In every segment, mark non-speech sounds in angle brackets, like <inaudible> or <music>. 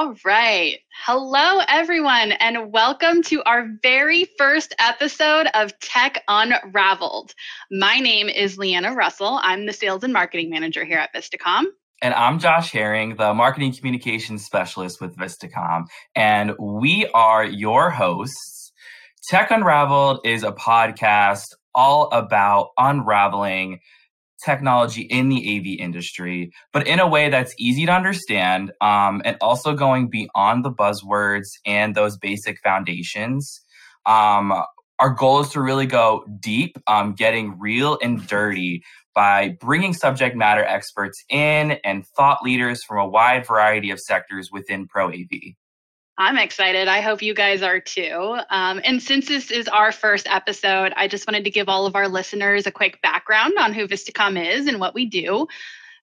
All right. Hello, everyone, and welcome to our very first episode of Tech Unraveled. My name is Lianna Russell. I'm the sales and marketing manager here at Vistacom. And I'm Josh Herring, the marketing communications specialist with Vistacom. And we are your hosts. Tech Unraveled is a podcast all about unraveling technology in the AV industry, but in a way that's easy to understand um, and also going beyond the buzzwords and those basic foundations. Um, our goal is to really go deep, um, getting real and dirty by bringing subject matter experts in and thought leaders from a wide variety of sectors within Pro AV. I'm excited. I hope you guys are too. Um, and since this is our first episode, I just wanted to give all of our listeners a quick background on who Vistacom is and what we do.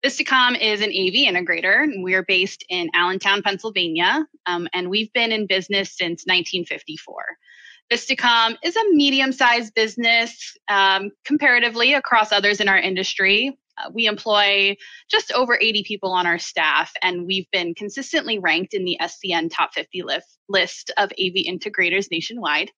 Vistacom is an AV integrator, and we are based in Allentown, Pennsylvania, um, and we've been in business since 1954. Vistacom is a medium sized business um, comparatively across others in our industry. Uh, we employ just over 80 people on our staff, and we've been consistently ranked in the SCN Top 50 list, list of AV integrators nationwide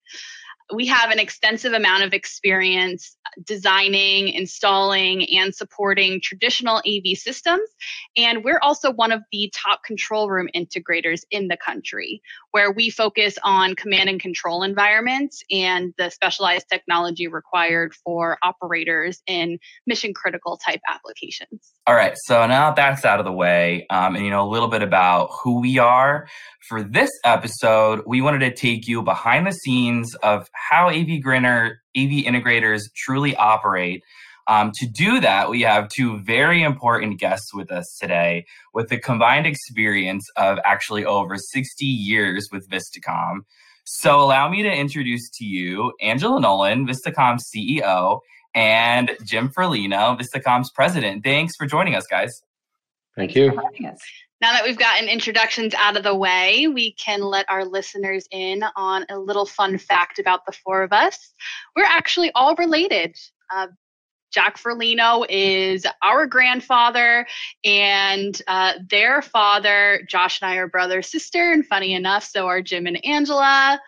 we have an extensive amount of experience designing, installing, and supporting traditional AV systems. And we're also one of the top control room integrators in the country, where we focus on command and control environments and the specialized technology required for operators in mission critical type applications. All right, so now that's out of the way, um, and you know a little bit about who we are. For this episode, we wanted to take you behind the scenes of how AV Grinner, AV integrators truly operate. Um, to do that, we have two very important guests with us today with the combined experience of actually over 60 years with Vistacom. So allow me to introduce to you Angela Nolan, Vistacom's CEO, and Jim Ferlino, Vistacom's president. Thanks for joining us, guys. Thank you. Now that we've gotten introductions out of the way, we can let our listeners in on a little fun fact about the four of us. We're actually all related. Uh, Jack Ferlino is our grandfather, and uh, their father, Josh and I are brother sister, and funny enough, so are Jim and Angela.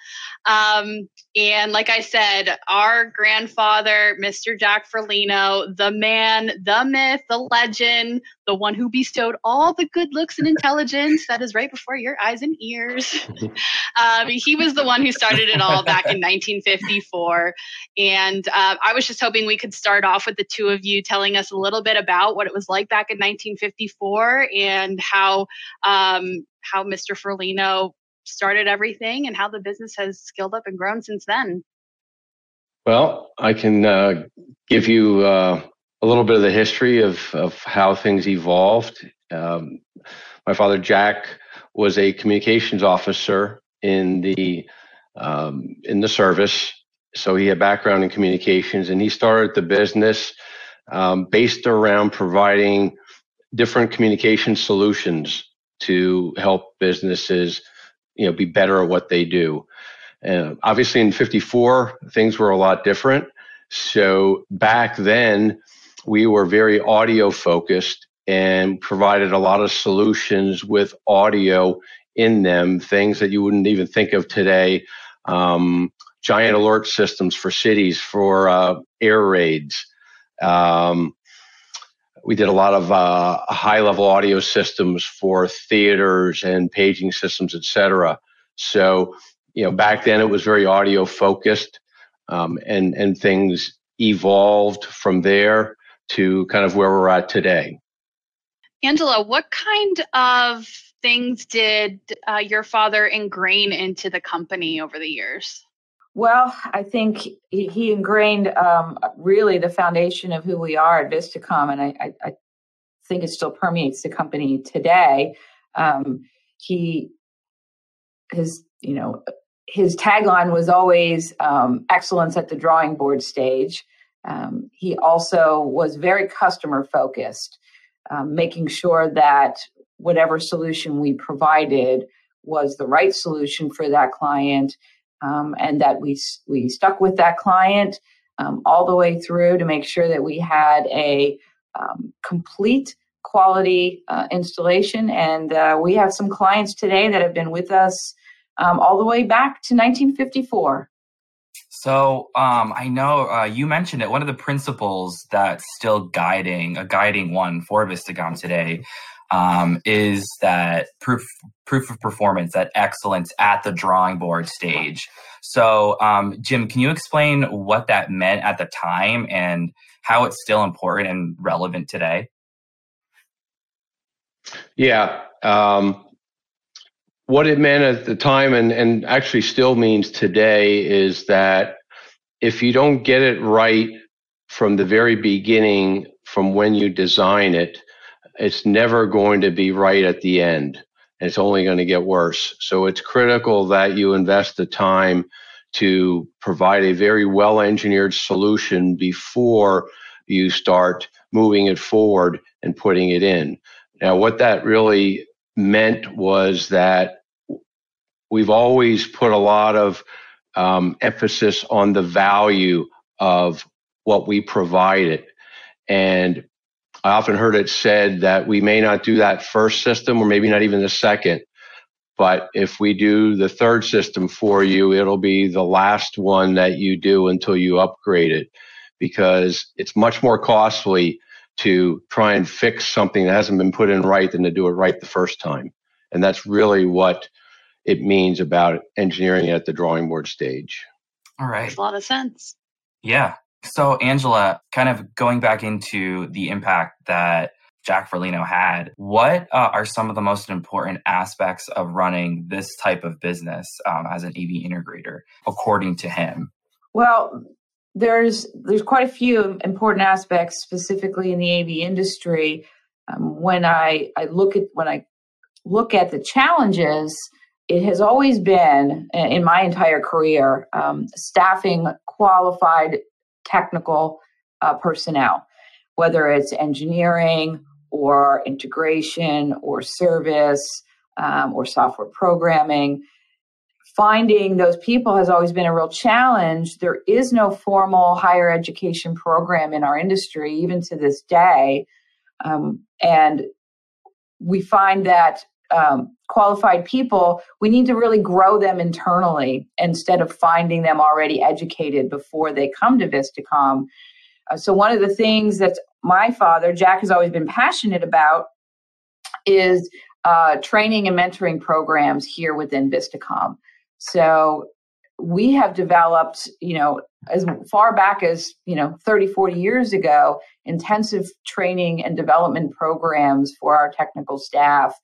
Um, and like I said, our grandfather, Mr. Jack Ferlino, the man, the myth, the legend, the one who bestowed all the good looks and intelligence that is right before your eyes and ears. <laughs> um, he was the one who started it all back in 1954. And uh, I was just hoping we could start off with the two of you telling us a little bit about what it was like back in 1954 and how um, how Mr. Ferlino started everything and how the business has scaled up and grown since then. Well, I can uh, give you uh, a little bit of the history of, of how things evolved. Um, my father, Jack, was a communications officer in the um, in the service, so he had background in communications, and he started the business um, based around providing different communication solutions to help businesses you know be better at what they do. And obviously, in '54, things were a lot different. So back then, we were very audio focused and provided a lot of solutions with audio in them, things that you wouldn't even think of today. Um, giant alert systems for cities for uh, air raids. Um, we did a lot of uh, high level audio systems for theaters and paging systems, et cetera. So, you know, back then it was very audio focused, um, and and things evolved from there to kind of where we're at today. Angela, what kind of things did uh, your father ingrain into the company over the years? Well, I think he ingrained um, really the foundation of who we are at Vistacom, and I, I, think it still permeates the company today. Um, he, his, you know, his tagline was always um, excellence at the drawing board stage. Um, he also was very customer focused, um, making sure that whatever solution we provided was the right solution for that client um, and that we we stuck with that client um, all the way through to make sure that we had a um, complete quality uh, installation. And uh, we have some clients today that have been with us um, all the way back to 1954. So um, I know uh, you mentioned it. One of the principles that's still guiding a guiding one for Vistacom today um, is that proof proof of performance, that excellence at the drawing board stage. So, um, Jim, can you explain what that meant at the time and how it's still important and relevant today? Yeah. Um, what it meant at the time and, and actually still means today is that if you don't get it right from the very beginning, from when you design it, it's never going to be right at the end. It's only going to get worse. So it's critical that you invest the time to provide a very well engineered solution before you start moving it forward and putting it in. Now, what that really meant was that we've always put a lot of um, emphasis on the value of what we provided. And I often heard it said that we may not do that first system or maybe not even the second. But if we do the third system for you, it'll be the last one that you do until you upgrade it because it's much more costly to try and fix something that hasn't been put in right than to do it right the first time. And that's really what it means about engineering at the drawing board stage. All right. Makes a lot of sense. Yeah. So, Angela, kind of going back into the impact that Jack Ferlino had, what uh, are some of the most important aspects of running this type of business um, as an AV integrator, according to him? Well, there's there's quite a few important aspects specifically in the AV industry. Um, when I, I look at when I look at the challenges, it has always been in my entire career um, staffing qualified technical uh, personnel, whether it's engineering or integration or service um, or software programming finding those people has always been a real challenge. There is no formal higher education program in our industry, even to this day. Um, and we find that um, qualified people, we need to really grow them internally instead of finding them already educated before they come to Vistacom. Uh, so, one of the things that my father, Jack, has always been passionate about is uh, training and mentoring programs here within Vistacom. So we have developed, you know, as far back as, you know, 30, 40 years ago, intensive training and development programs for our technical staff.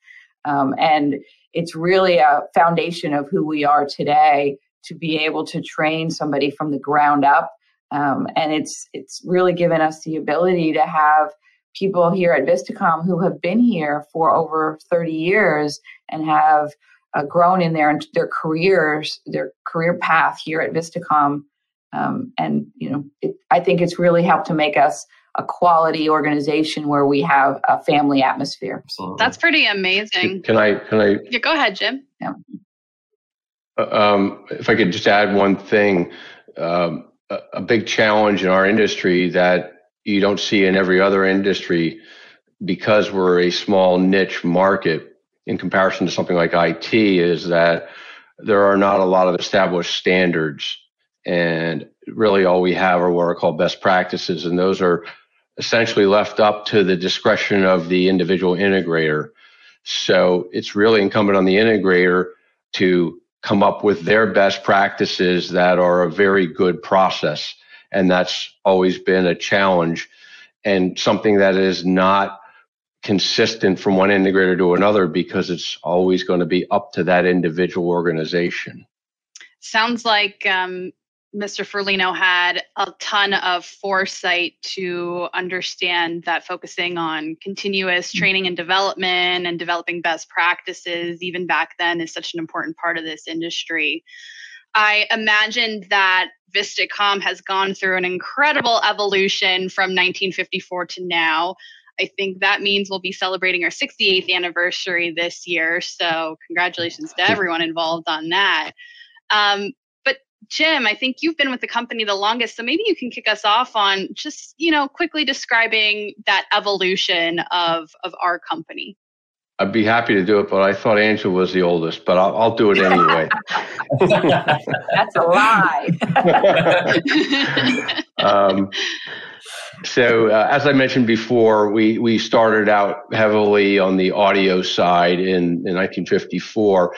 Um, and it's really a foundation of who we are today to be able to train somebody from the ground up. Um, and it's it's really given us the ability to have people here at Vistacom who have been here for over 30 years and have uh, grown in their their careers, their career path here at Vistacom, um, and you know, it, I think it's really helped to make us a quality organization where we have a family atmosphere. Absolutely. That's pretty amazing. Can I? Can I? Yeah, go ahead, Jim. Yeah. Uh, um, if I could just add one thing, um, a, a big challenge in our industry that you don't see in every other industry because we're a small niche market in comparison to something like IT is that there are not a lot of established standards. And really all we have are what are called best practices. And those are essentially left up to the discretion of the individual integrator. So it's really incumbent on the integrator to come up with their best practices that are a very good process. And that's always been a challenge and something that is not consistent from one integrator to another because it's always going to be up to that individual organization. Sounds like um, Mr. Ferlino had a ton of foresight to understand that focusing on continuous mm. training and development and developing best practices, even back then, is such an important part of this industry. I imagine that Vistacom has gone through an incredible evolution from 1954 to now. I think that means we'll be celebrating our 68th anniversary this year. So, congratulations to everyone involved on that. Um, Jim, I think you've been with the company the longest, so maybe you can kick us off on just, you know, quickly describing that evolution of of our company. I'd be happy to do it, but I thought Angela was the oldest, but I'll, I'll do it <laughs> anyway. That's a lie. <laughs> um, so, uh, as I mentioned before, we, we started out heavily on the audio side in, in 1954.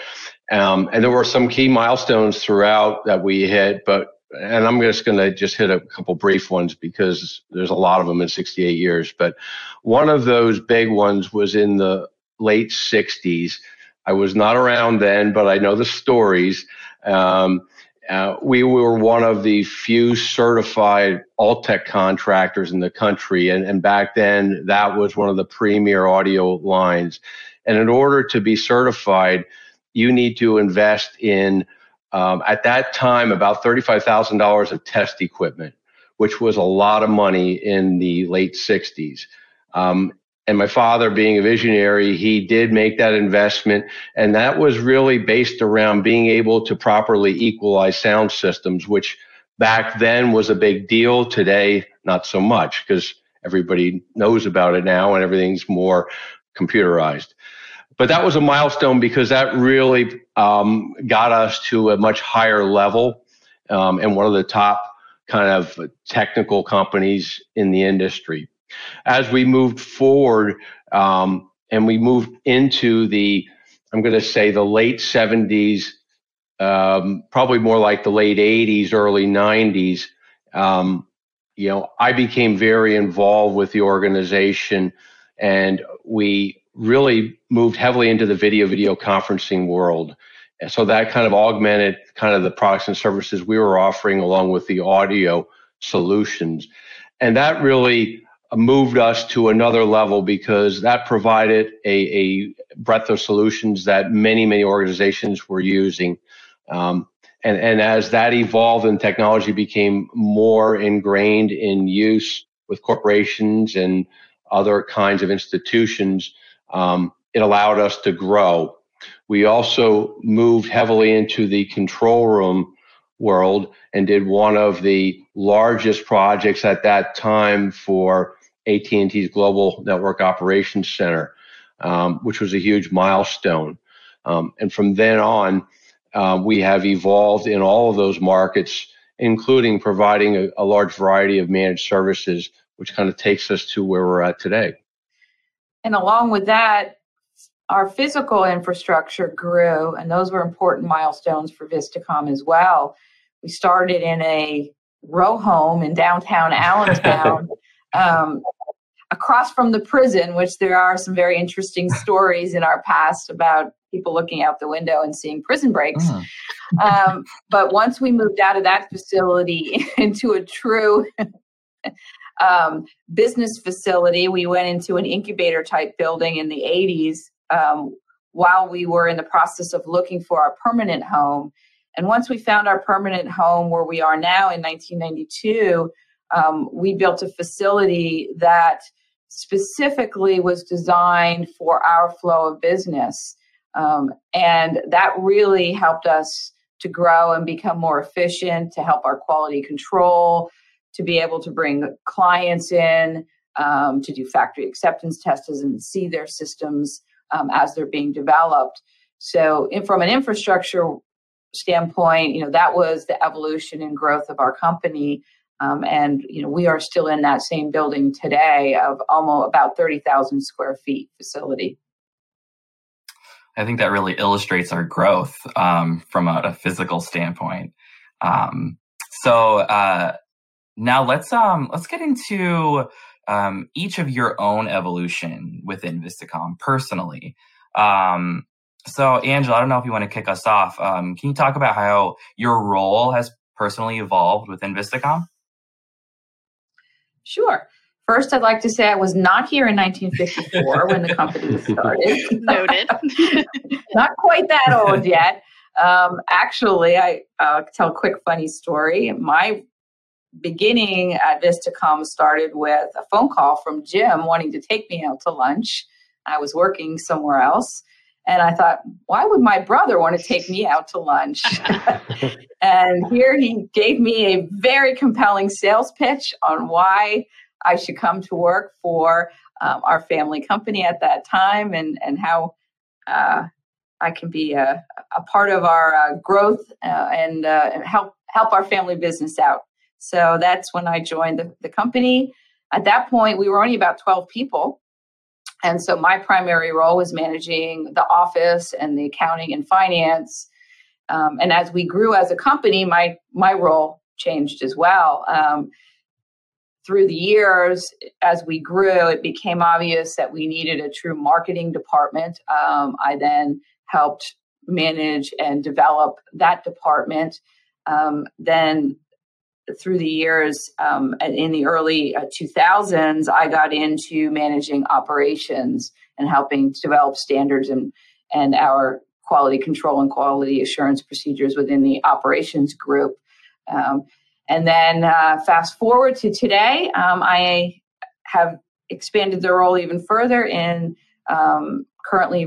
Um, and there were some key milestones throughout that we hit, but and I'm just going to just hit a couple brief ones because there's a lot of them in 68 years. But one of those big ones was in the late 60s. I was not around then, but I know the stories. Um, uh, we were one of the few certified Altec contractors in the country. And, and back then, that was one of the premier audio lines. And in order to be certified, you need to invest in, um, at that time, about $35,000 of test equipment, which was a lot of money in the late 60s. Um, and my father being a visionary he did make that investment and that was really based around being able to properly equalize sound systems which back then was a big deal today not so much because everybody knows about it now and everything's more computerized but that was a milestone because that really um, got us to a much higher level um, and one of the top kind of technical companies in the industry as we moved forward um, and we moved into the, I'm going to say the late 70s, um, probably more like the late 80s, early 90s. Um, you know, I became very involved with the organization and we really moved heavily into the video video conferencing world. And so that kind of augmented kind of the products and services we were offering along with the audio solutions. And that really moved us to another level because that provided a, a breadth of solutions that many, many organizations were using. Um, and, and as that evolved and technology became more ingrained in use with corporations and other kinds of institutions, um, it allowed us to grow. We also moved heavily into the control room world and did one of the largest projects at that time for AT&T's Global Network Operations Center, um, which was a huge milestone. Um, and from then on, uh, we have evolved in all of those markets, including providing a, a large variety of managed services, which kind of takes us to where we're at today. And along with that, our physical infrastructure grew, and those were important milestones for Vistacom as well. We started in a row home in downtown Allentown <laughs> um, across from the prison, which there are some very interesting <laughs> stories in our past about people looking out the window and seeing prison breaks. Mm. Um, but once we moved out of that facility <laughs> into a true um, business facility, we went into an incubator type building in the 80s um, while we were in the process of looking for our permanent home. And once we found our permanent home where we are now in 1992, um, we built a facility that specifically was designed for our flow of business. Um, and that really helped us to grow and become more efficient, to help our quality control, to be able to bring clients in, um, to do factory acceptance tests and see their systems um, as they're being developed. So, in, from an infrastructure standpoint, you know that was the evolution and growth of our company. Um, and you know we are still in that same building today of almost about 30,000 square feet facility. I think that really illustrates our growth um, from a, a, physical standpoint. Um, so uh, now let's um, let's get into um, each of your own evolution within Vistacom personally. Um, so Angela, I don't know if you want to kick us off. Um, can you talk about how your role has personally evolved within Vistacom? Sure. First, I'd like to say I was not here in 1954 when the <laughs> company started. Noted. <laughs> not quite that old <laughs> yet. Um, actually, I uh, tell a quick funny story. My beginning at Vistacom started with a phone call from Jim wanting to take me out to lunch. I was working somewhere else. And I thought, why would my brother want to take me out to lunch? <laughs> And here he gave me a very compelling sales pitch on why I should come to work for um, our family company at that time and, and how uh, I can be a, a part of our uh, growth uh, and, uh, and help help our family business out. So that's when I joined the, the company. At that point, we were only about 12 people. And so my primary role was managing the office and the accounting and finance. Um, and as we grew as a company, my my role changed as well. Um, through the years, as we grew, it became obvious that we needed a true marketing department. Um, I then helped manage and develop that department. Um, then through the years, um, in the early uh, 2000s, I got into managing operations and helping develop standards and, and our quality control and quality assurance procedures within the operations group. Um, and then uh, fast forward to today, um, I have expanded the role even further in um, currently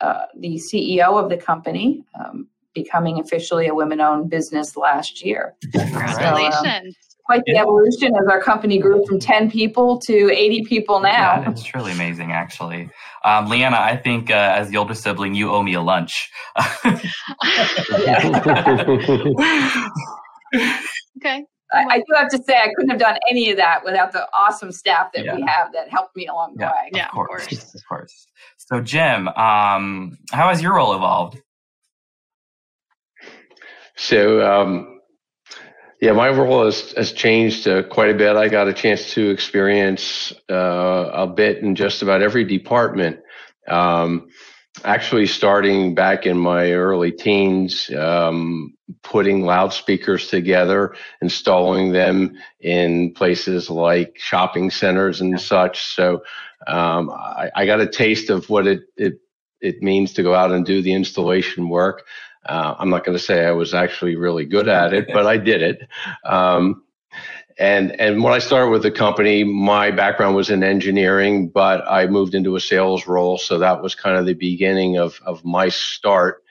uh, the CEO of the company, um, becoming officially a women owned business last year. Congratulations. So, um, quite the yeah. evolution as our company grew from 10 people to 80 people now. Yeah, it's truly amazing, actually. Um, Lianna, I think uh, as the older sibling, you owe me a lunch. <laughs> okay. I, I, do have to say, I couldn't have done any of that without the awesome staff that yeah. we have that helped me along the yeah, way. Yeah, of course, of course. Of course. So, Jim, um, how has your role evolved? So, um, yeah, my role has, has changed uh, quite a bit. I got a chance to experience uh, a bit in just about every department. Um, actually, starting back in my early teens, um, putting loudspeakers together, installing them in places like shopping centers and such. So, um, I, I, got a taste of what it, it it means to go out and do the installation work. Uh, I'm not going to say I was actually really good at it, but I <laughs> did it. Um, and and when I started with the company, my background was in engineering, but I moved into a sales role, so that was kind of the beginning of of my start.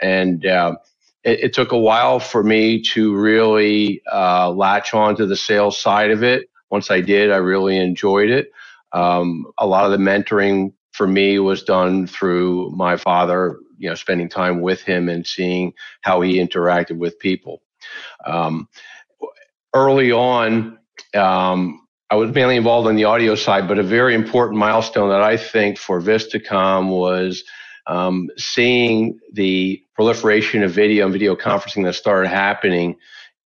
And uh, it, it, took a while for me to really uh, latch on to the sales side of it. Once I did, I really enjoyed it. Um, a lot of the mentoring for me was done through my father you know spending time with him and seeing how he interacted with people. Um, early on, um, I was mainly involved on the audio side, but a very important milestone that I think for Vistacom was um, seeing the proliferation of video and video conferencing that started happening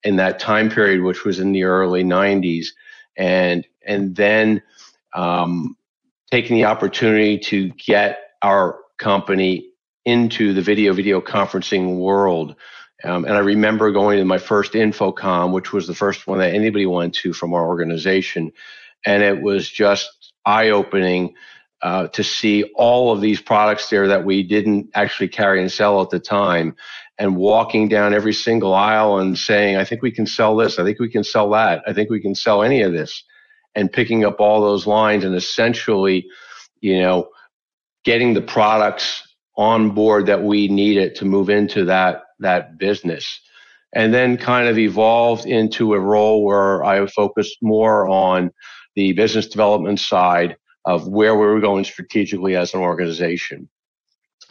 in that time period, which was in the early 90s, and and then um, taking the opportunity to get our company into the video video conferencing world. Um, and I remember going to my first InfoComm, which was the first one that anybody went to from our organization. And it was just eye opening uh, to see all of these products there that we didn't actually carry and sell at the time. And walking down every single aisle and saying, I think we can sell this. I think we can sell that. I think we can sell any of this. And picking up all those lines and essentially, you know, getting the products on board that we needed to move into that that business and then kind of evolved into a role where I focused more on the business development side of where we were going strategically as an organization.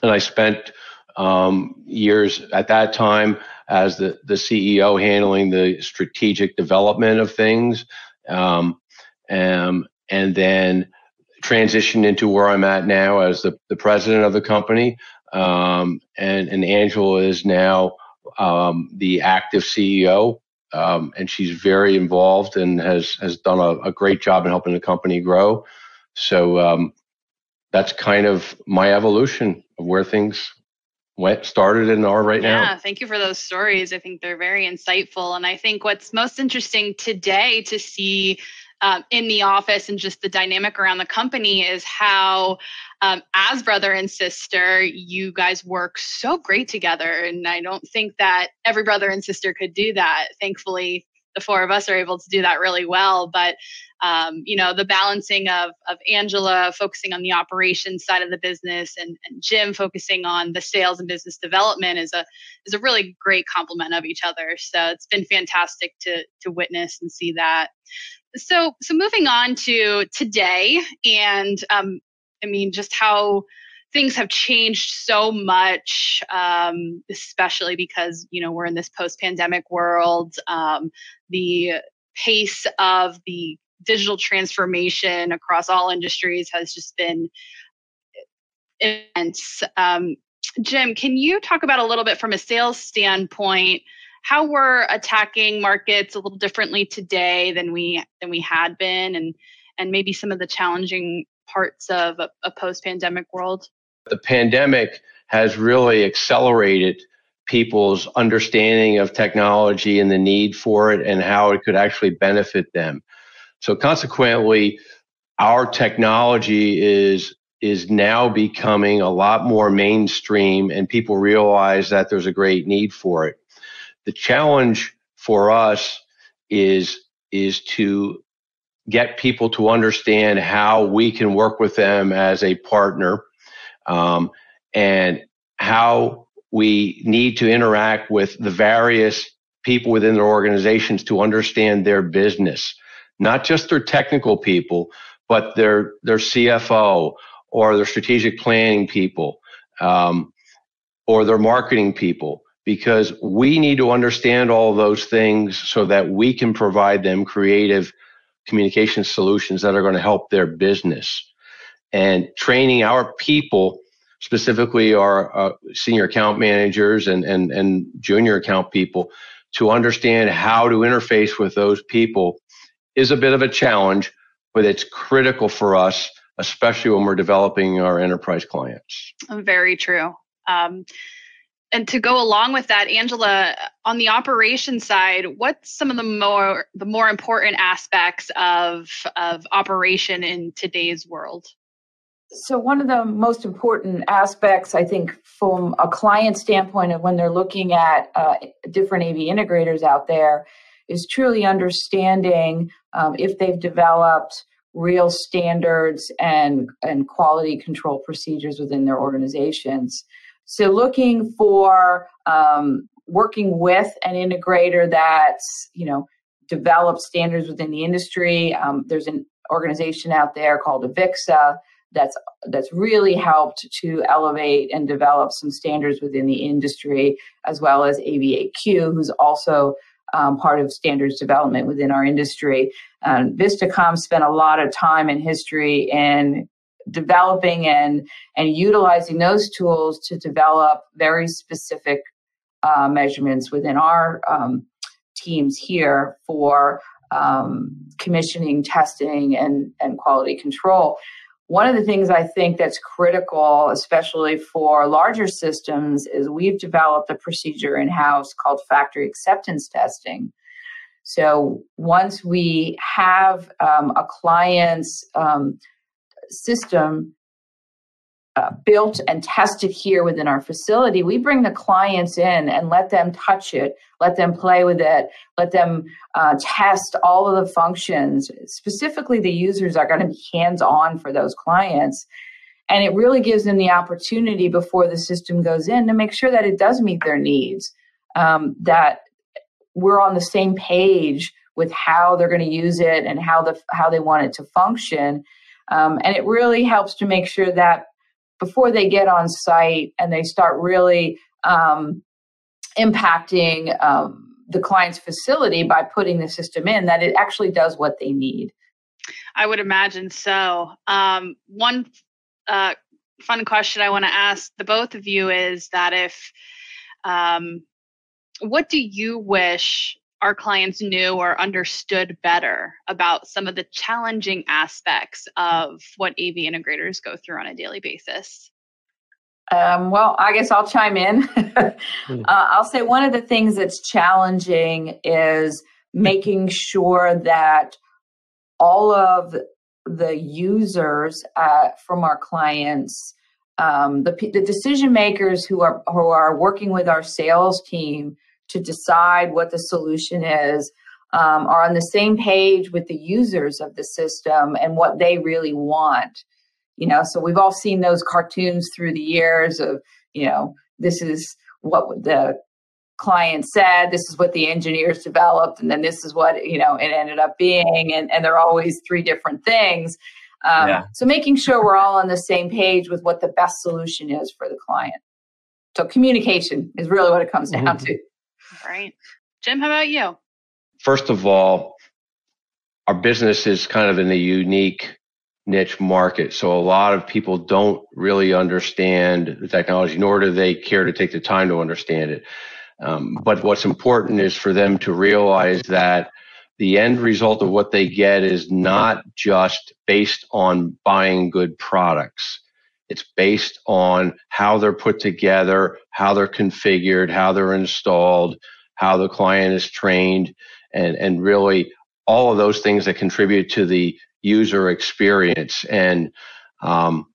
And I spent um, years at that time as the, the CEO handling the strategic development of things. Um, um, and then transitioned into where I'm at now as the, the president of the company. Um, and, and Angela is now um, the active CEO. Um, and she's very involved and has, has done a, a, great job in helping the company grow. So um, that's kind of my evolution of where things went started and are right yeah, now. Yeah, thank you for those stories. I think they're very insightful. And I think what's most interesting today to see um, in the office and just the dynamic around the company is how um, as brother and sister you guys work so great together and i don't think that every brother and sister could do that thankfully the four of us are able to do that really well. But um, you know, the balancing of of Angela focusing on the operations side of the business and, and Jim focusing on the sales and business development is a is a really great complement of each other. So it's been fantastic to to witness and see that. So so moving on to today and um, I mean just how things have changed so much, um, especially because you know we're in this post-pandemic world. Um, the pace of the digital transformation across all industries has just been immense. Um, Jim, can you talk about a little bit from a sales standpoint? How we're attacking markets a little differently today than we than we had been and and maybe some of the challenging parts of a, a post-pandemic world the pandemic has really accelerated people's understanding of technology and the need for it and how it could actually benefit them. So consequently, our technology is is now becoming a lot more mainstream and people realize that there's a great need for it. The challenge for us is is to get people to understand how we can work with them as a partner um, and how we need to interact with the various people within their organizations to understand their business, not just their technical people, but their their CFO or their strategic planning people um, or their marketing people, because we need to understand all those things so that we can provide them creative communication solutions that are going to help their business and training our people, specifically our uh, senior account managers and, and, and junior account people, to understand how to interface with those people is a bit of a challenge, but it's critical for us, especially when we're developing our enterprise clients. Very true. Um, and to go along with that angela on the operation side what's some of the more the more important aspects of of operation in today's world so, one of the most important aspects, I think, from a client standpoint of when they're looking at uh, different AV integrators out there, is truly understanding um, if they've developed real standards and, and quality control procedures within their organizations. So, looking for um, working with an integrator that's, you know, developed standards within the industry. Um, there's an organization out there called Avixa that's that's really helped to elevate and develop some standards within the industry, as well as AVAQ, who's also um, part of standards development within our industry. Um, Vistacom spent a lot of time and history in developing and and utilizing those tools to develop very specific uh, measurements within our um, teams here for um, commissioning, testing, and and quality control. One of the things I think that's critical, especially for larger systems, is we've developed a procedure in house called factory acceptance testing. So once we have um, a client's um, system uh, built and tested here within our facility, we bring the clients in and let them touch it, let them play with it, let them uh, test all of the functions. Specifically, the users are going to be hands on for those clients. And it really gives them the opportunity before the system goes in to make sure that it does meet their needs, um, that we're on the same page with how they're going to use it and how the how they want it to function. Um, and it really helps to make sure that before they get on site and they start really um, impacting um, the client's facility by putting the system in that it actually does what they need. I would imagine so. Um, one uh, fun question i want to ask the both of you is that if um, what do you wish our clients knew or understood better about some of the challenging aspects of what AV integrators go through on a daily basis? Um, well, I guess I'll chime in. <laughs> Hmm. uh, I'll say one of the things that's challenging is making sure that all of the users uh, from our clients, um, the, the decision makers who are who are working with our sales team, to decide what the solution is um, are on the same page with the users of the system and what they really want. You know, so we've all seen those cartoons through the years of, you know, this is what the client said, this is what the engineers developed, and then this is what, you know, it ended up being. And, and they're always three different things. Um, yeah. So making sure we're all on the same page with what the best solution is for the client. So communication is really what it comes down mm-hmm. to. Right. Jim, how about you? First of all, our business is kind of in a unique niche market. So a lot of people don't really understand the technology, nor do they care to take the time to understand it. Um, but what's important is for them to realize that the end result of what they get is not just based on buying good products. It's based on how they're put together, how they're configured, how they're installed, how the client is trained, and, and really all of those things that contribute to the user experience. And um,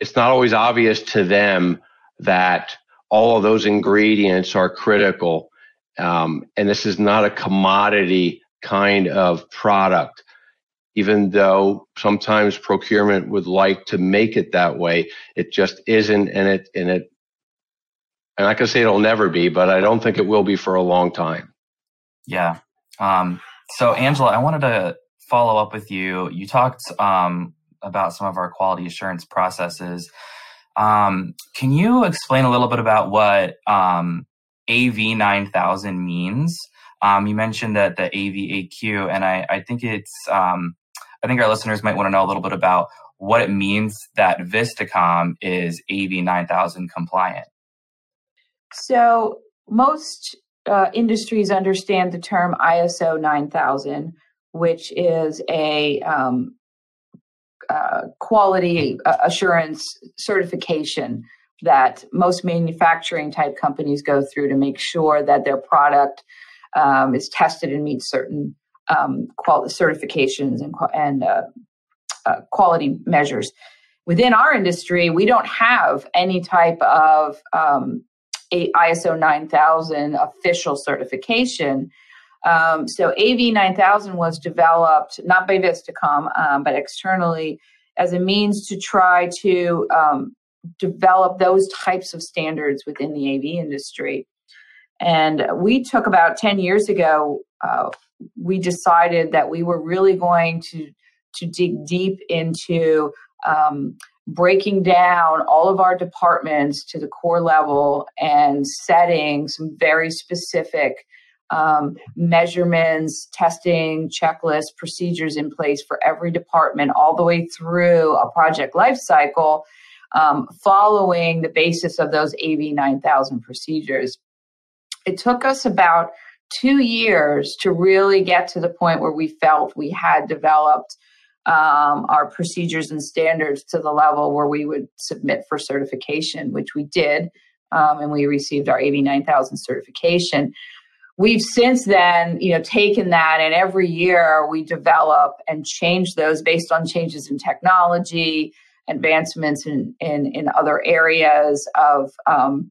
it's not always obvious to them that all of those ingredients are critical. Um, and this is not a commodity kind of product. Even though sometimes procurement would like to make it that way, it just isn't, and it and it. Not gonna say it'll never be, but I don't think it will be for a long time. Yeah. Um, so Angela, I wanted to follow up with you. You talked um, about some of our quality assurance processes. Um, can you explain a little bit about what um, AV 9000 means? Um, you mentioned that the AVAQ, and I, I think it's, um, I think our listeners might want to know a little bit about what it means that Vistacom is AV 9000 compliant. So, most uh, industries understand the term ISO 9000, which is a um, uh, quality assurance certification that most manufacturing type companies go through to make sure that their product um, is tested and meets certain um, certifications and, and uh, uh, quality measures. Within our industry, we don't have any type of um, ISO 9000 official certification. Um, so AV 9000 was developed not by Vistacom, um, but externally as a means to try to um, develop those types of standards within the AV industry. And we took about 10 years ago, uh, we decided that we were really going to, to dig deep into um, breaking down all of our departments to the core level and setting some very specific um, measurements, testing, checklists, procedures in place for every department, all the way through a project lifecycle, um, following the basis of those AV 9000 procedures. It took us about two years to really get to the point where we felt we had developed um, our procedures and standards to the level where we would submit for certification, which we did, um, and we received our AV 9000 certification. We've since then, you know, taken that, and every year we develop and change those based on changes in technology, advancements in in, in other areas of um,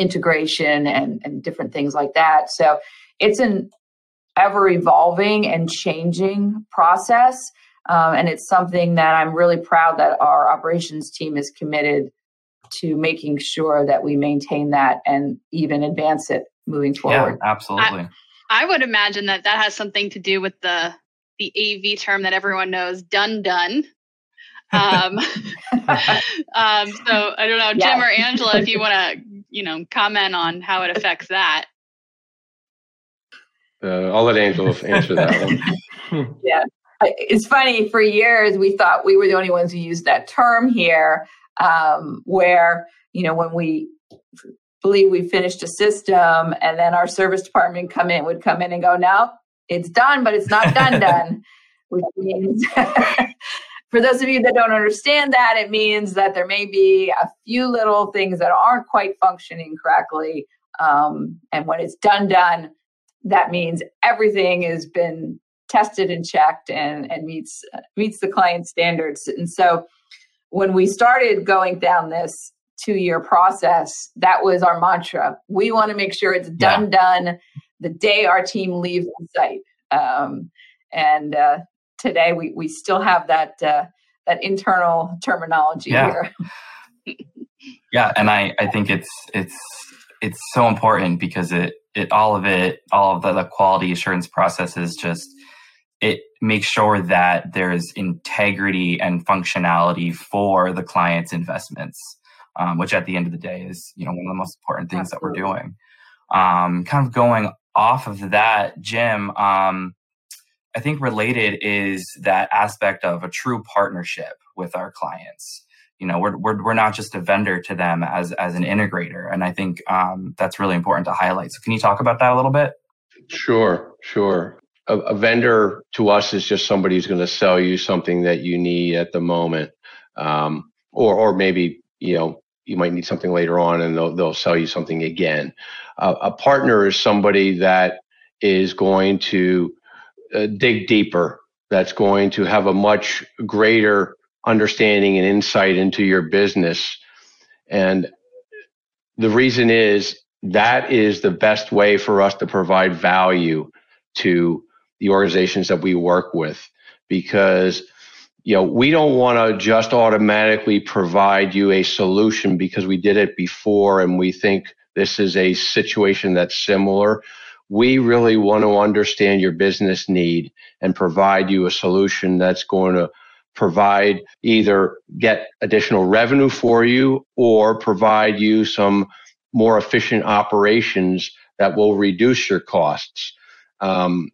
integration and, and different things like that. So it's an ever evolving and changing process. Um, and it's something that I'm really proud that our operations team is committed to making sure that we maintain that and even advance it moving forward. Yeah, absolutely. I, I would imagine that that has something to do with the the AV term that everyone knows, done done. Um, <laughs> <laughs> um, so I don't know, Jim or Angela, if you want to, you know, comment on how it affects that. Uh, I'll let Angela answer that one. <laughs> yeah, it's funny. For years, we thought we were the only ones who used that term here. Um, where you know when we believe we finished a system, and then our service department come in would come in and go, "No, it's done, but it's not done <laughs> done," which means. <laughs> for those of you that don't understand that, it means that there may be a few little things that aren't quite functioning correctly. Um, and when it's done, done, that means everything has been tested and checked and, and meets meets the client standards. And so when we started going down this two year process, that was our mantra. We want to make sure it's done, yeah. done, the day our team leaves the site. Um, and uh, today we, we still have that uh, that internal terminology yeah. here. <laughs> yeah, and I, I think it's it's it's so important because it it all of it all of the, the quality assurance processes just it makes sure that there's integrity and functionality for the client's investments, um, which at the end of the day is you know one of the most important things Absolutely. that we're doing. Um, kind of going off of that, Jim. Um, I think related is that aspect of a true partnership with our clients. You know, we're we're we're not just a vendor to them as as an integrator, and I think um, that's really important to highlight. So, can you talk about that a little bit? Sure, sure a, a vendor to us is just somebody who's going to sell you something that you need at the moment, um, or or maybe you know you might need something later on and they'll they'll sell you something again. Uh, a partner is somebody that is going to uh, dig deeper. That's going to have a much greater understanding and insight into your business. And the reason is that is the best way for us to provide value to the organizations that we work with because you know we don't want to just automatically provide you a solution because we did it before and we think this is a situation that's similar we really want to understand your business need and provide you a solution that's going to provide either get additional revenue for you or provide you some more efficient operations that will reduce your costs um,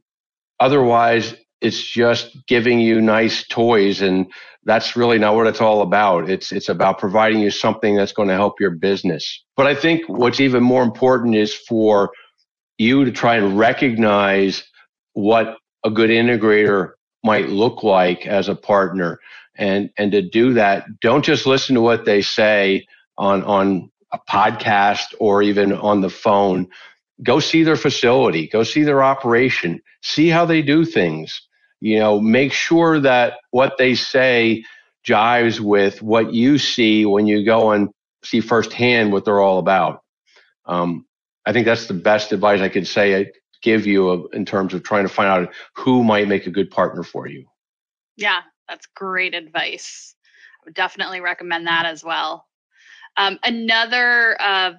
Otherwise, it's just giving you nice toys and that's really not what it's all about. It's it's about providing you something that's going to help your business. But I think what's even more important is for you to try and recognize what a good integrator might look like as a partner and and to do that don't just listen to what they say on on a podcast or even on the phone go see their facility, go see their operation, see how they do things. You know, make sure that what they say jives with what you see when you go and see firsthand what they're all about. Um, I think that's the best advice I could say I uh, give you in terms of trying to find out who might make a good partner for you. Yeah, that's great advice. I would definitely recommend that as well. Um, another uh,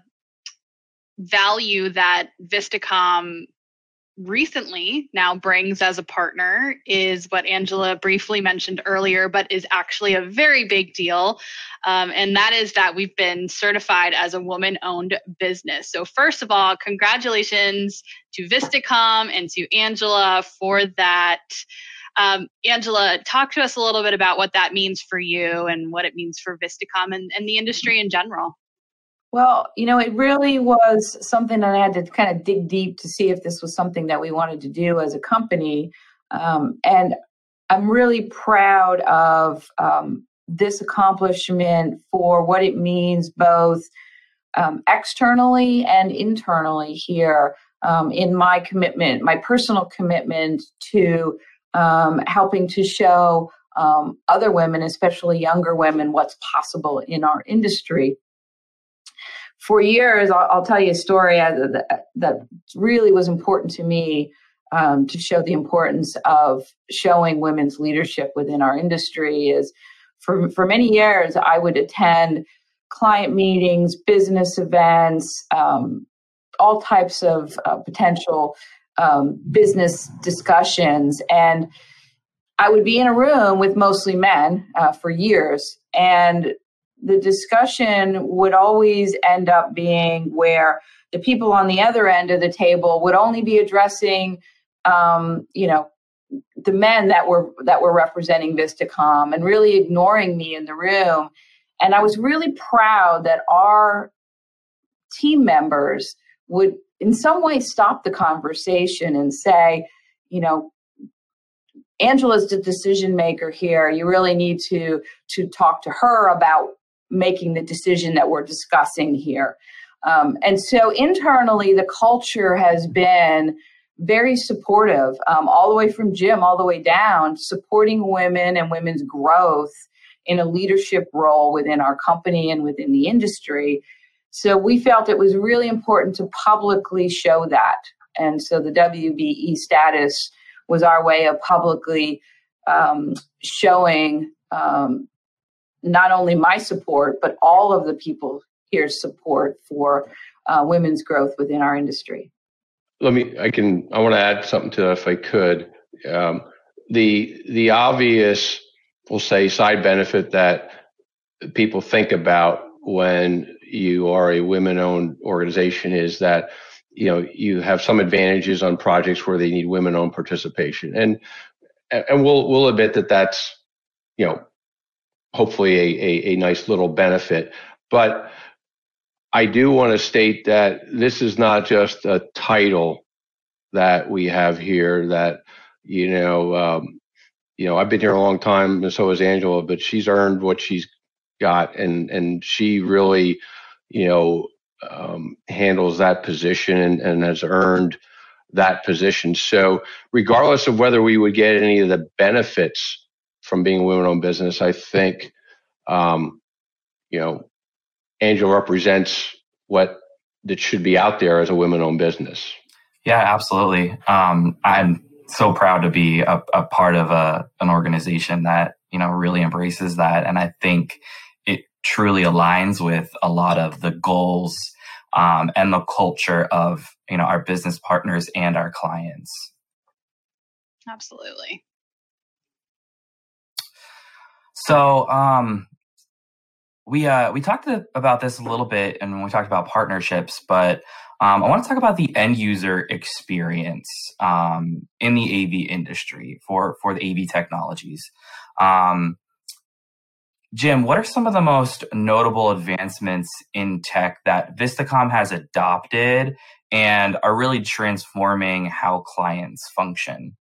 value that Vistacom recently now brings as a partner is what Angela briefly mentioned earlier, but is actually a very big deal. Um, and that is that we've been certified as a woman owned business. So, first of all, congratulations to Vistacom and to Angela for that. Um, Angela, talk to us a little bit about what that means for you and what it means for Vistacom and, and the industry in general. Well, you know, it really was something that I had to kind of dig deep to see if this was something that we wanted to do as a company. Um, and I'm really proud of um, this accomplishment for what it means both um, externally and internally here um, in my commitment, my personal commitment to um, helping to show um, other women, especially younger women, what's possible in our industry for years, I'll, I'll tell you a story that, that really was important to me um, to show the importance of showing women's leadership within our industry. Is for for many years, I would attend client meetings, business events, um, all types of uh, potential um, business discussions, and I would be in a room with mostly men uh, for years, and the discussion would always end up being where the people on the other end of the table would only be addressing um, you know the men that were that were representing Vistacom and really ignoring me in the room and I was really proud that our team members would in some way stop the conversation and say you know Angela's the decision maker here. You really need to to talk to her about making the decision that we're discussing here. Um, and so internally, the culture has been very supportive, um, all the way from Jim all the way down, supporting women and women's growth in a leadership role within our company and within the industry. So we felt it was really important to publicly show that And so the WBE status was our way of publicly um, showing um, not only my support, but all of the people here's support for uh, women's growth within our industry. Let me. I can. I want to add something to that if I could. Um, the the obvious, we'll say, side benefit that people think about when you are a women-owned organization is that you know you have some advantages on projects where they need women-owned participation, and and we'll we'll admit that that's you know hopefully a, a, a nice little benefit, but I do want to state that this is not just a title that we have here. That you know, um, you know, I've been here a long time, and so has Angela, but she's earned what she's got, and and she really, you know, um, handles that position and, and has earned that position. So, regardless of whether we would get any of the benefits from being a women-owned business, I think, um, you know, Angel represents what that should be out there as a women-owned business. Yeah, absolutely. Um, I'm so proud to be a, a part of a, an organization that you know really embraces that, and I think it truly aligns with a lot of the goals um, and the culture of you know our business partners and our clients. Absolutely. So, um, we uh, we talked about this a little bit, and we talked about partnerships, but um, I want to talk about the end user experience um, in the AV industry for for the AV technologies. Um, Jim, what are some of the most notable advancements in tech that Vistacom has adopted and are really transforming how clients function?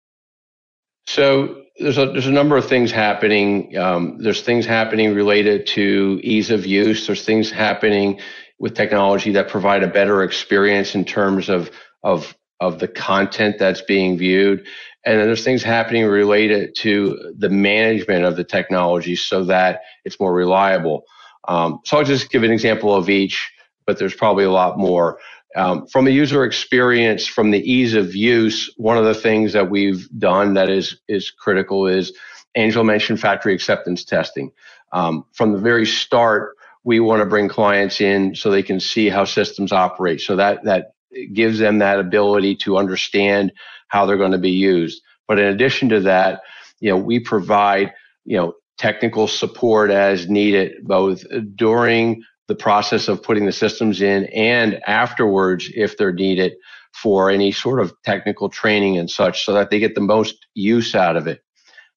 So there's a there's a number of things happening. Um, there's things happening related to ease of use. There's things happening with technology that provide a better experience in terms of of of the content that's being viewed. And then there's things happening related to the management of the technology so that it's more reliable. Um, so I'll just give an example of each, but there's probably a lot more. Um, from a user experience, from the ease of use, one of the things that we've done that is is critical is Angel mentioned factory acceptance testing. Um, from the very start, we want to bring clients in so they can see how systems operate. So that that gives them that ability to understand how they're going to be used. But in addition to that, you know, we provide you know technical support as needed both during the process of putting the systems in and afterwards if they're needed for any sort of technical training and such so that they get the most use out of it.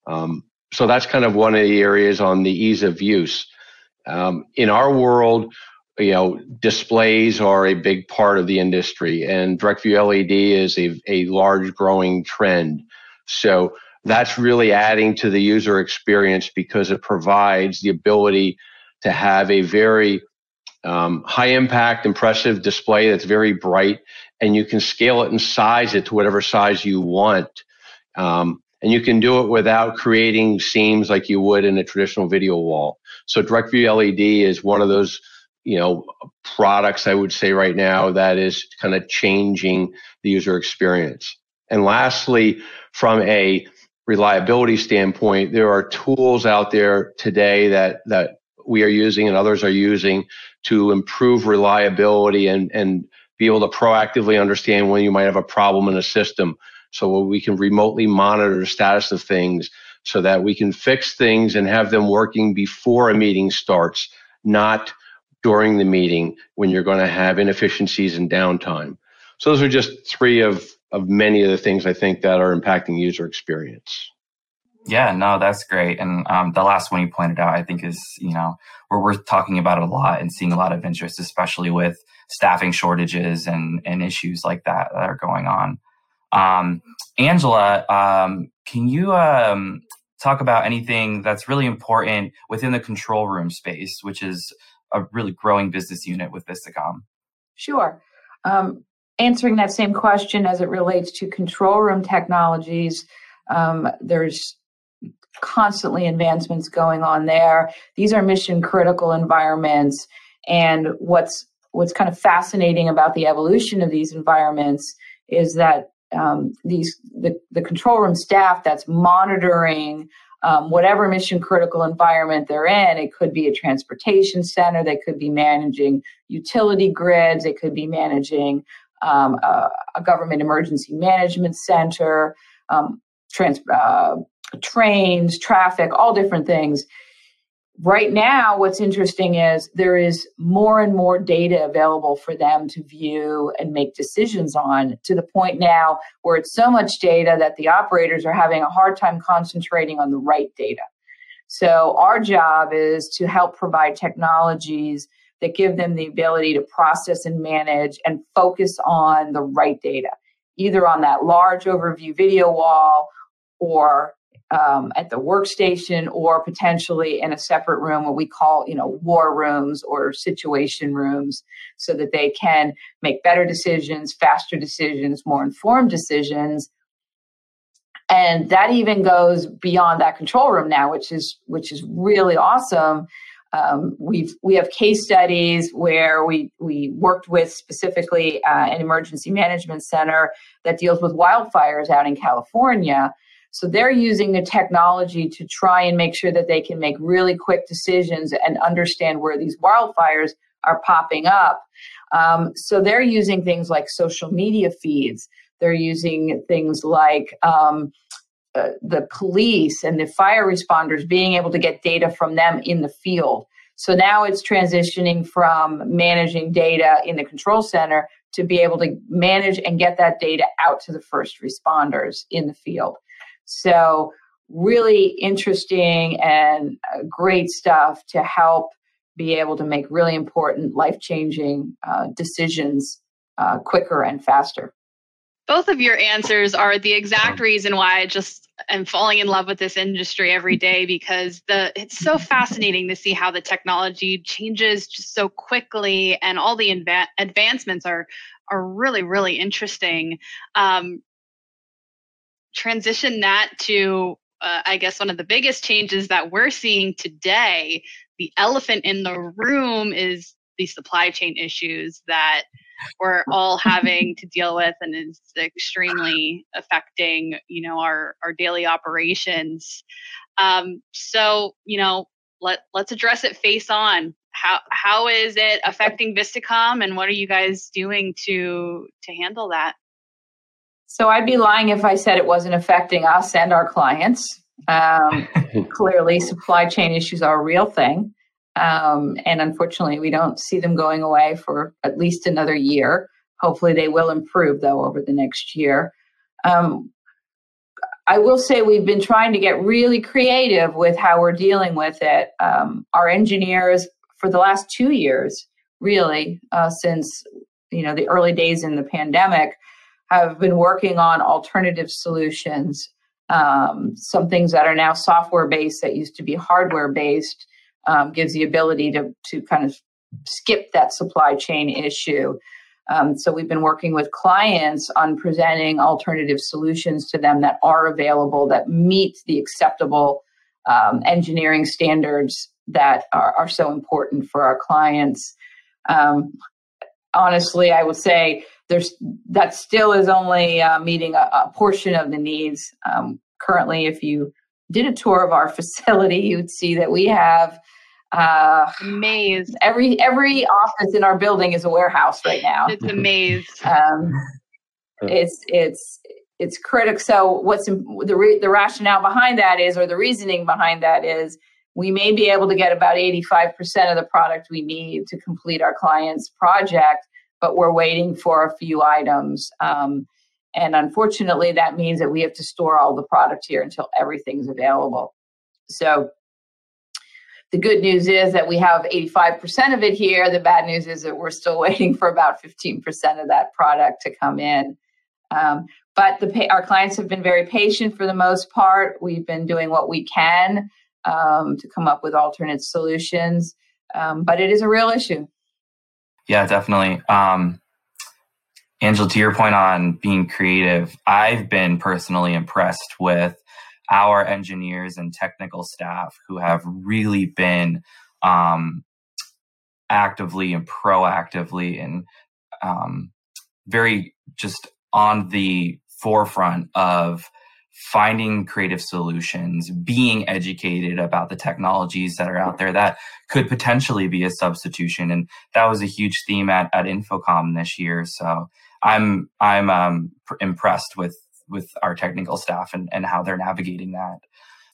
Um, so that's kind of one of the areas on the ease of use. Um, in our world, you know, displays are a big part of the industry, and DirectView LED is a, a large growing trend. So that's really adding to the user experience because it provides the ability to have a very um, high impact, impressive display that's very bright, and you can scale it and size it to whatever size you want. Um, and you can do it without creating seams like you would in a traditional video wall. So DirectView LED is one of those, you know, products I would say right now that is kind of changing the user experience. And lastly, from a reliability standpoint, there are tools out there today that that we are using and others are using to improve reliability and, and be able to proactively understand when you might have a problem in a system so we can remotely monitor the status of things so that we can fix things and have them working before a meeting starts, not during the meeting when you're going to have inefficiencies and downtime. So those are just three of, of many of the things I think that are impacting user experience. Yeah, no, that's great. And um, the last one you pointed out, I think, is you know we're we're talking about a lot and seeing a lot of interest, especially with staffing shortages and and issues like that that are going on. Um, Angela, um, can you um, talk about anything that's really important within the control room space, which is a really growing business unit with Vistacom? Sure. Um, answering that same question as it relates to control room technologies, um, there's constantly advancements going on there. These are mission critical environments, and what's what's kind of fascinating about the evolution of these environments is that um, these the, the control room staff that's monitoring um, whatever mission critical environment they're in. It could be a transportation center, they could be managing utility grids, they could be managing um, a, a, government emergency management center, um, trans, uh, trains, traffic, all different things. Right now what's interesting is there is more and more data available for them to view and make decisions on to the point now where it's so much data that the operators are having a hard time concentrating on the right data. So our job is to help provide technologies that give them the ability to process and manage and focus on the right data either on that large overview video wall or um, at the workstation or potentially in a separate room what we call you know war rooms or situation rooms so that they can make better decisions faster decisions more informed decisions. And that even goes beyond that control room now which is which is really awesome. Um, we've we have case studies where we we worked with specifically uh, an emergency management center that deals with wildfires out in California, so they're using the technology to try and make sure that they can make really quick decisions and understand where these wildfires are popping up. Um, so they're using things like social media feeds. They're using things like um, uh, the police and the fire responders being able to get data from them in the field. So now it's transitioning from managing data in the control center to be able to manage and get that data out to the first responders in the field. So, really interesting and uh, great stuff to help be able to make really important, life changing uh, decisions uh, quicker and faster. Both of your answers are the exact reason why I just am falling in love with this industry every day because the it's so fascinating to see how the technology changes just so quickly and all the inva- advancements are are really really interesting. Um, transition that to uh, I guess one of the biggest changes that we're seeing today, the elephant in the room is the supply chain issues that we're all having to deal with and is extremely affecting, you know, our, our daily operations. Um, so, you know, let, let's address it face on. How, how is it affecting Vistacom and what are you guys doing to, to handle that? So I'd be lying if I said it wasn't affecting us and our clients. Um, <laughs> clearly, supply chain issues are a real thing. Um, and unfortunately, we don't see them going away for at least another year. Hopefully, they will improve, though, over the next year. Um, I will say we've been trying to get really creative with how we're dealing with it. Um, our engineers, for the last two years, really, uh, since you know the early days in the pandemic, have been working on alternative solutions. Um, some things that are now software based that used to be hardware based um, gives the ability to to kind of skip that supply chain issue. Um, so we've been working with clients on presenting alternative solutions to them that are available that meet the acceptable um, engineering standards that are, are, so important for our clients. Um, honestly, I would say there's that still is only uh, meeting a, a, portion of the needs. Um, currently, if you did a tour of our <laughs> facility, you'd see that we have uh, maze. Every every office in our building is a warehouse right now. It's a maze. <laughs> Um, it's it's it's critical. So what's the re- the rationale behind that is, or the reasoning behind that is, we may be able to get about eighty five percent of the product we need to complete our client's project but we're waiting for a few items. Um, and unfortunately, that means that we have to store all the product here until everything's available. So the good news is that we have 85% of it here. The bad news is that we're still <laughs> waiting for about 15% of that product to come in. Um, but the our clients have been very patient for the most part. We've been doing what we can um, to come up with alternate solutions, um, but it is a real issue. Yeah, definitely. Um, Angela, to your point on being creative, I've been personally impressed with our engineers and technical staff who have really been um, actively and proactively and um, very just on the forefront of finding creative solutions, being educated about the technologies that are out there that could potentially be a substitution. And that was a huge theme at, at InfoComm this year. So I'm I'm um, impressed with with our technical staff and, and how they're navigating that.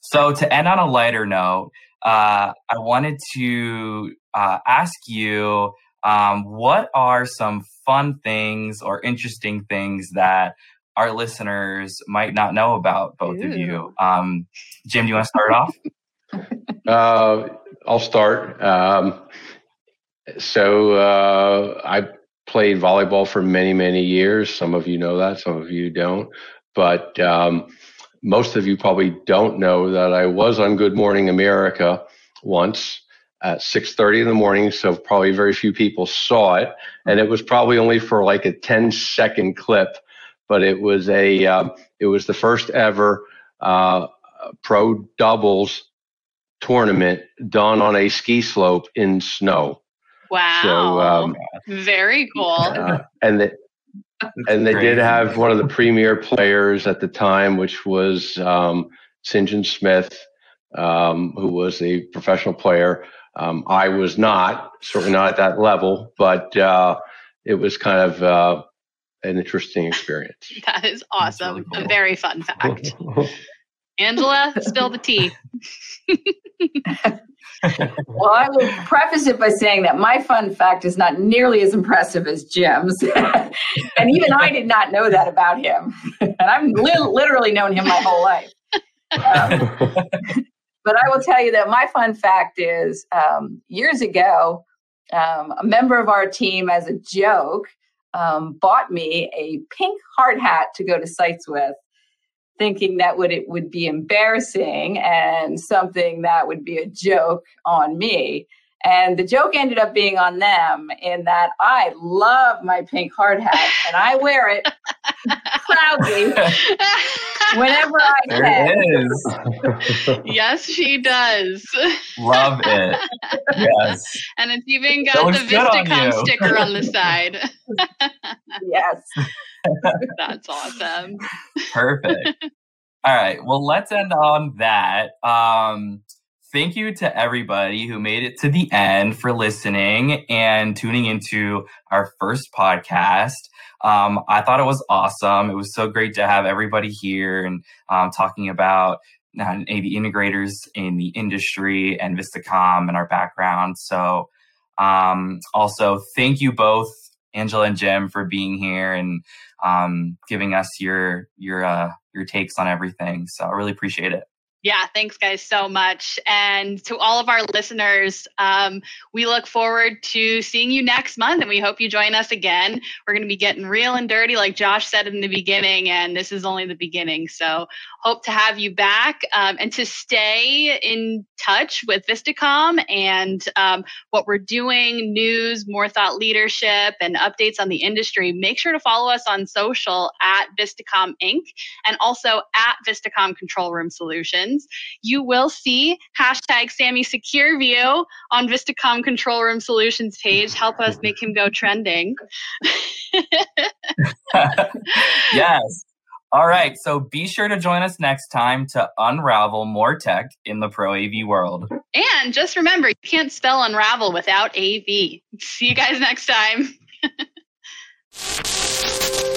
So to end on a lighter note, uh, I wanted to uh, ask you um, what are some fun things or interesting things that our listeners might not know about both Ooh. of you. Um, Jim, do you want to start off? <laughs> Uh, I'll start. Um, so uh, I played volleyball for many, many years. Some of you know that, some of you don't. But um, most of you probably don't know that I was on Good Morning America once at 6.30 in the morning so probably very few people saw it and it was probably only for like a 10 second clip but it was a um, it was the first ever uh, pro doubles tournament done on a ski slope in snow. Wow! So, um, very cool. Uh, and the, and they did have one of the premier players at the time, which was um, Sinjin Smith, um, who was a professional player. Um, I was not, certainly not at that level, but uh, it was kind of uh, an interesting experience. <laughs> that is awesome. Really cool. A very fun fact. Angela, spill the tea. <laughs> well, I will preface it by saying that my fun fact is not nearly as impressive as Jim's. <laughs> and even I did not know that about him. and I've li- literally known him my whole life. Um, but I will tell you that my fun fact is um, years ago, um, a member of our team, as a joke, um, bought me a pink hard hat to go to sites with, thinking that would it would be embarrassing and something that would be a joke on me. And the joke ended up being on them in that I love my pink hard hat and I wear it <laughs> proudly whenever I there can. It is. <laughs> yes, she does. Love it. Yes. And it's even got the Vistacom sticker on the side. yes. <laughs> That's awesome. Perfect. All right. Well, let's end on that. Um, thank you to everybody who made it to the end for listening and tuning into our first podcast. Um, I thought it was awesome. It was so great to have everybody here and um, talking about uh, AV integrators in the industry and Vistacom and our background. So, um, also, thank you both, Angela and Jim, for being here and um, giving us your your uh, your takes on everything. So, I really appreciate it. Yeah, thanks, guys, so much. And to all of our listeners, um, we look forward to seeing you next month and we hope you join us again. We're going to be getting real and dirty, like Josh said in the beginning, and this is only the beginning. So, hope to have you back um, and to stay in touch with Vistacom and um, what we're doing, news, more thought leadership, and updates on the industry. Make sure to follow us on social at Vistacom Inc. and also at Vistacom Control Room Solutions you will see hashtag Sammy Secure View on Vistacom Control Room Solutions page. Help us make him go trending. <laughs> yes. All right. So be sure to join us next time to unravel more tech in the pro AV world. And just remember, you can't spell unravel without AV. See you guys next time. <laughs>